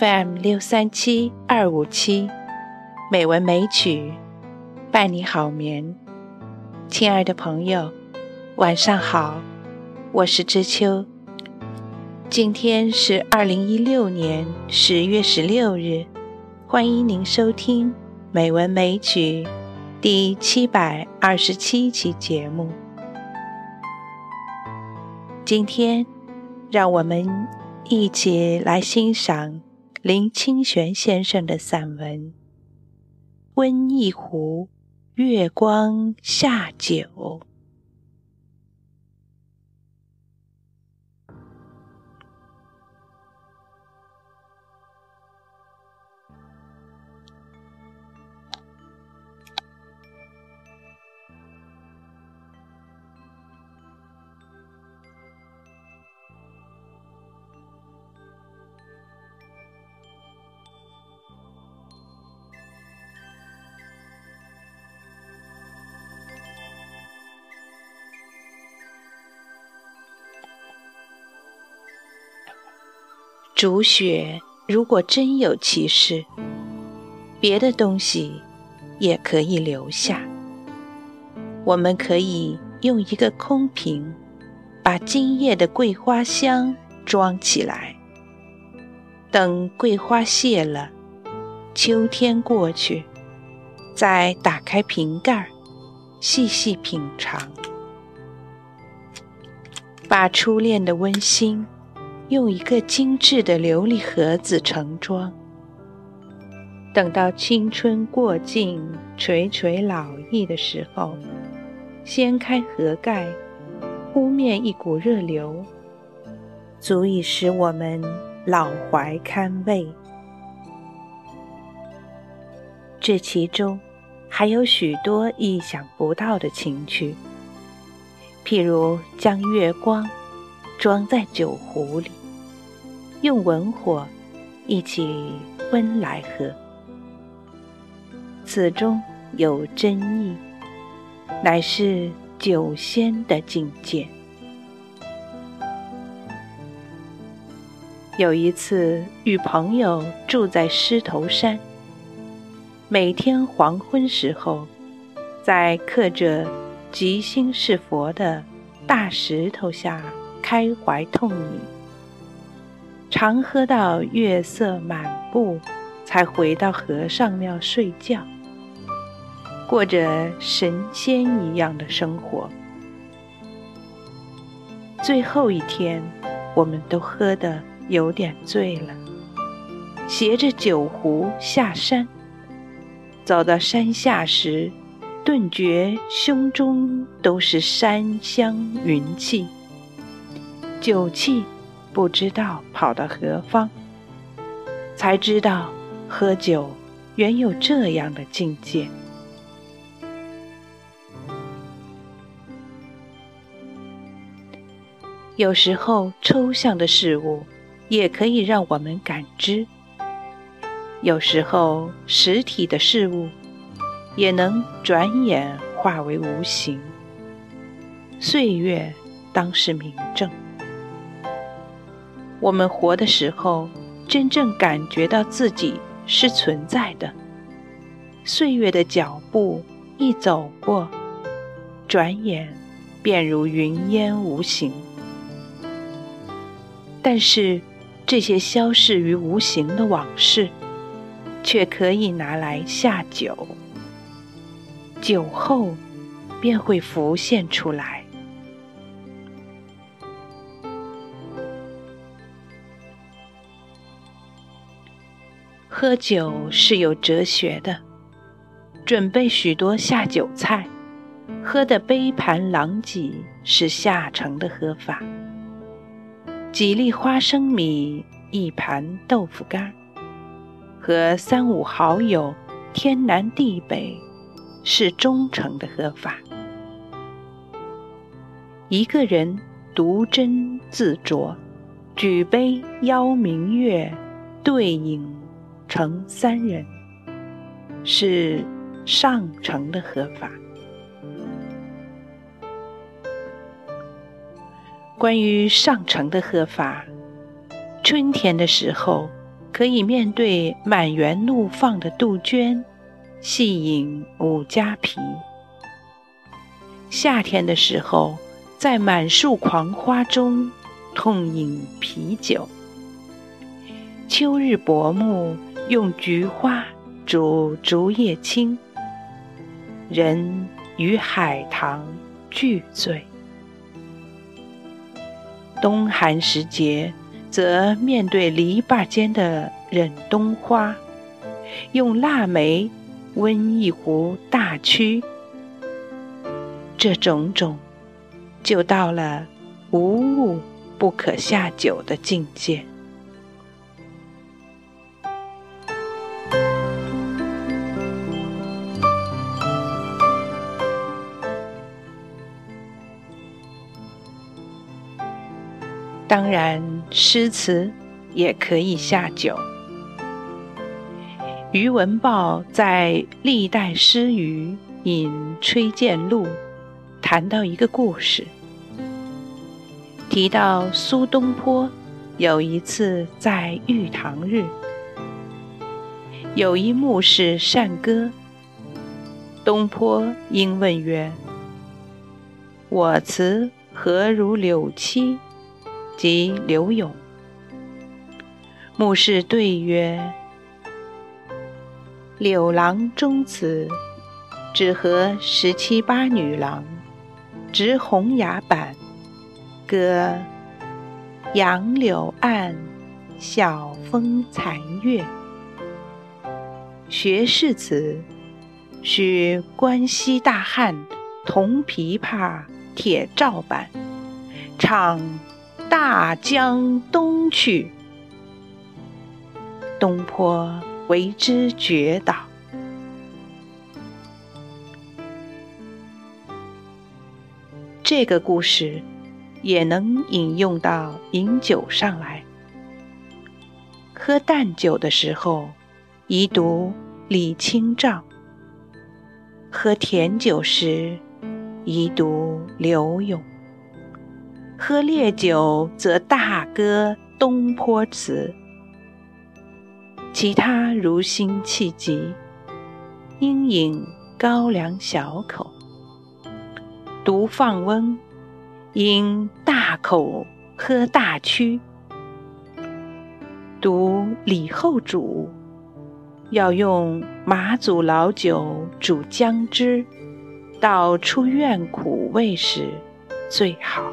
FM 六三七二五七，美文美曲伴你好眠。亲爱的朋友，晚上好，我是知秋。今天是二零一六年十月十六日，欢迎您收听《美文美曲》第七百二十七期节目。今天，让我们一起来欣赏。林清玄先生的散文《温一壶月光下酒》。竹雪如果真有其事，别的东西也可以留下。我们可以用一个空瓶，把今夜的桂花香装起来。等桂花谢了，秋天过去，再打开瓶盖，细细品尝，把初恋的温馨。用一个精致的琉璃盒子盛装，等到青春过尽、垂垂老矣的时候，掀开盒盖，扑面一股热流，足以使我们老怀堪慰。这其中还有许多意想不到的情趣，譬如将月光装在酒壶里。用文火一起温来喝，此中有真意，乃是酒仙的境界。有一次与朋友住在狮头山，每天黄昏时候，在刻着“吉星是佛”的大石头下开怀痛饮。常喝到月色满布，才回到和尚庙睡觉，过着神仙一样的生活。最后一天，我们都喝得有点醉了，携着酒壶下山。走到山下时，顿觉胸中都是山香云气，酒气。不知道跑到何方，才知道喝酒原有这样的境界。有时候抽象的事物也可以让我们感知；有时候实体的事物也能转眼化为无形。岁月当是明证。我们活的时候，真正感觉到自己是存在的。岁月的脚步一走过，转眼便如云烟无形。但是，这些消逝于无形的往事，却可以拿来下酒，酒后便会浮现出来。喝酒是有哲学的，准备许多下酒菜，喝得杯盘狼藉是下乘的喝法。几粒花生米，一盘豆腐干，和三五好友天南地北是中乘的喝法。一个人独斟自酌，举杯邀明月，对饮。成三人是上乘的喝法。关于上乘的喝法，春天的时候可以面对满园怒放的杜鹃，细饮五加皮。夏天的时候，在满树狂花中痛饮啤酒。秋日薄暮，用菊花煮竹叶青，人与海棠俱醉。冬寒时节，则面对篱笆间的忍冬花，用腊梅温一壶大曲。这种种，就到了无物不可下酒的境界。当然，诗词也可以下酒。余文豹在《历代诗余引崔建录》谈到一个故事，提到苏东坡有一次在玉堂日，有一牧士善歌，东坡应问曰：“我词何如柳七？”即柳永，牧士对曰：“柳郎中词，只合十七八女郎，执红牙板，歌杨柳岸，晓风残月。学士词，须关西大汉，铜琵琶，铁照板，唱。”大江东去，东坡为之绝倒。这个故事也能引用到饮酒上来。喝淡酒的时候，宜读李清照；喝甜酒时，宜读柳永。喝烈酒则大歌东坡词，其他如辛气急，应饮高粱小口；独放翁，应大口喝大曲。读李后主，要用马祖老酒煮姜汁，到出院苦味时最好。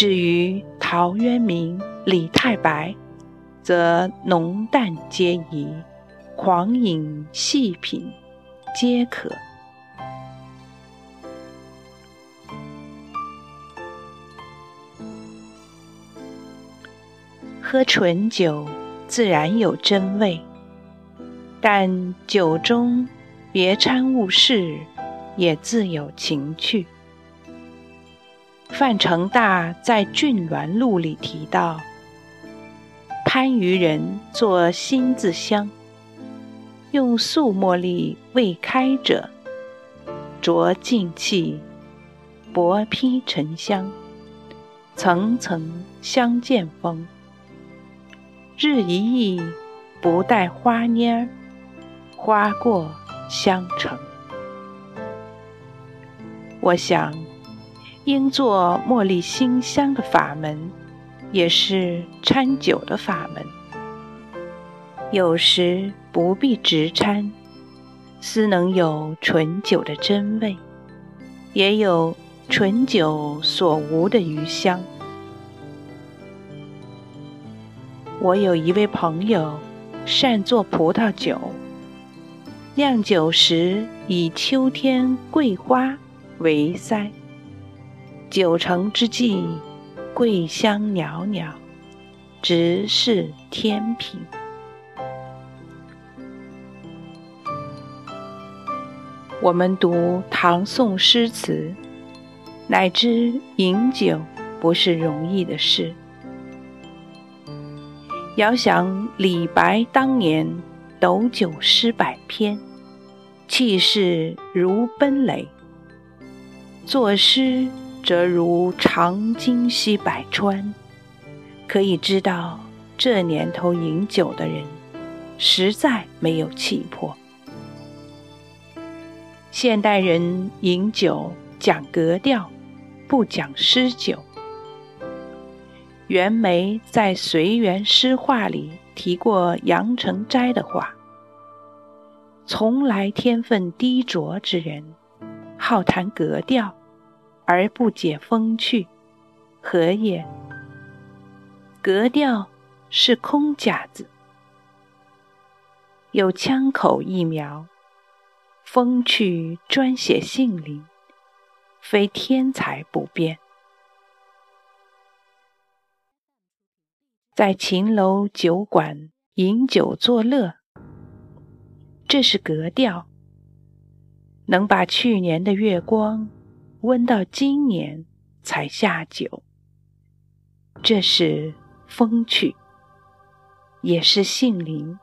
至于陶渊明、李太白，则浓淡皆宜，狂饮细品皆可。喝醇酒自然有真味，但酒中别掺物事，也自有情趣。范成大在《郡峦录》里提到，番禺人做新字香，用素茉莉未开者，着净气，薄披沉香，层层相见风。日一忆，不带花蔫儿，花过香成。我想。应做茉莉馨香的法门，也是掺酒的法门。有时不必直掺，思能有醇酒的真味，也有醇酒所无的余香。我有一位朋友，善做葡萄酒，酿酒时以秋天桂花为塞。九成之际，桂香袅袅，直是天品。我们读唐宋诗词，乃知饮酒不是容易的事。遥想李白当年斗酒诗百篇，气势如奔雷，作诗。则如长鲸吸百川，可以知道这年头饮酒的人，实在没有气魄。现代人饮酒讲格调，不讲诗酒。袁枚在《随园诗话》里提过杨成斋的话：“从来天分低浊之人，好谈格调，而不解风趣，何也？格调是空架子，有枪口一瞄；风趣专写性灵，非天才不变。”在秦楼酒馆饮酒作乐，这是格调；能把去年的月光温到今年才下酒，这是风趣，也是性灵，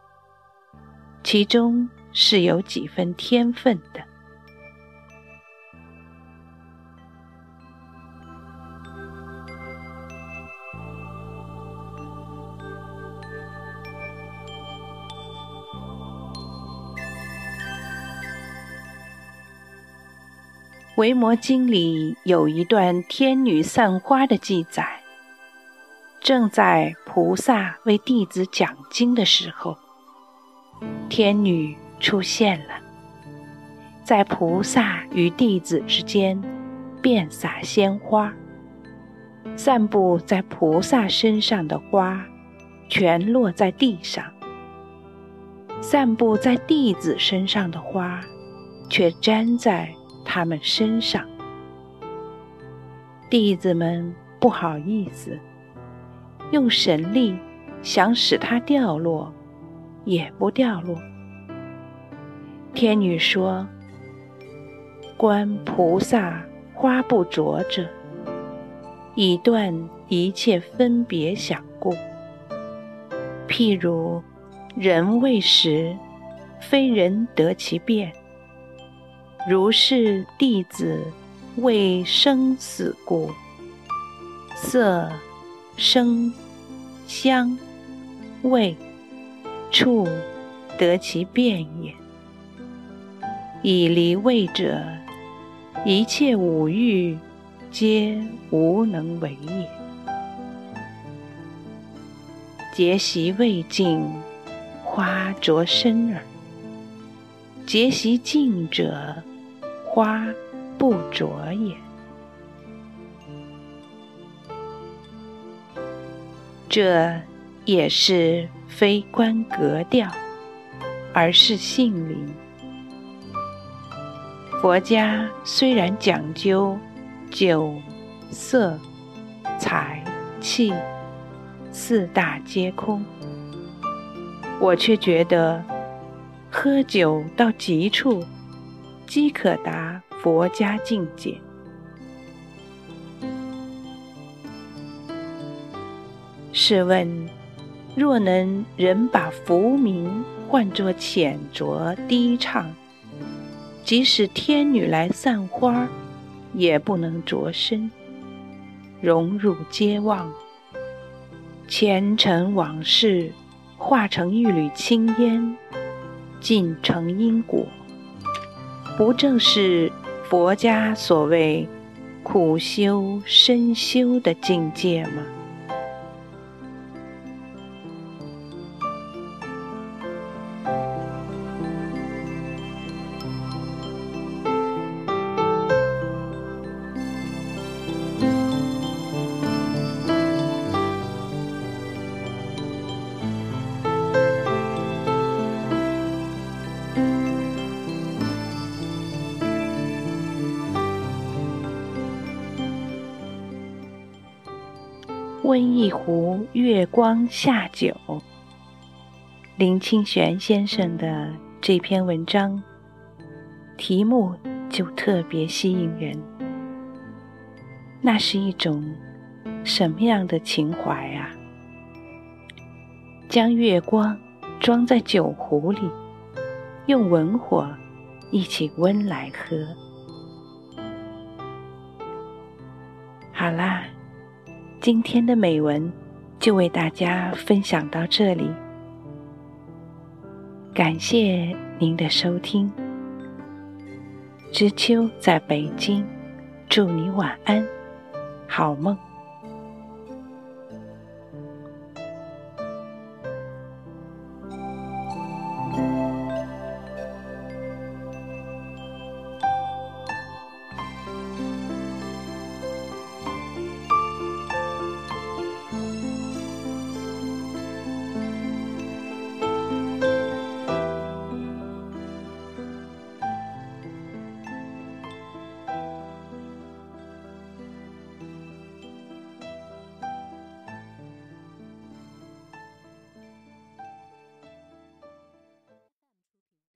其中是有几分天分的。《维摩经》里有一段天女散花的记载。正在菩萨为弟子讲经的时候，天女出现了，在菩萨与弟子之间遍洒鲜花。散布在菩萨身上的花，全落在地上；散布在弟子身上的花，却粘在。他们身上，弟子们不好意思，用神力想使它掉落，也不掉落。天女说：“观菩萨花不着者，以断一切分别想故。譬如人未食，非人得其变。”如是弟子为生死故，色、声、香、味、触得其变也。以离味者，一切五欲皆无能为也。结习未尽，花着身耳；结习尽者，花不着也，这也是非观格调，而是性灵。佛家虽然讲究酒、色、财、气四大皆空，我却觉得喝酒到极处。即可达佛家境界。试问，若能人把浮名换作浅酌低唱，即使天女来散花，也不能着身，融入皆忘。前尘往事化成一缕青烟，尽成因果。不正是佛家所谓苦修深修的境界吗？温一壶月光下酒，林清玄先生的这篇文章题目就特别吸引人。那是一种什么样的情怀啊？将月光装在酒壶里，用文火一起温来喝。好啦。今天的美文就为大家分享到这里，感谢您的收听。知秋在北京，祝你晚安，好梦。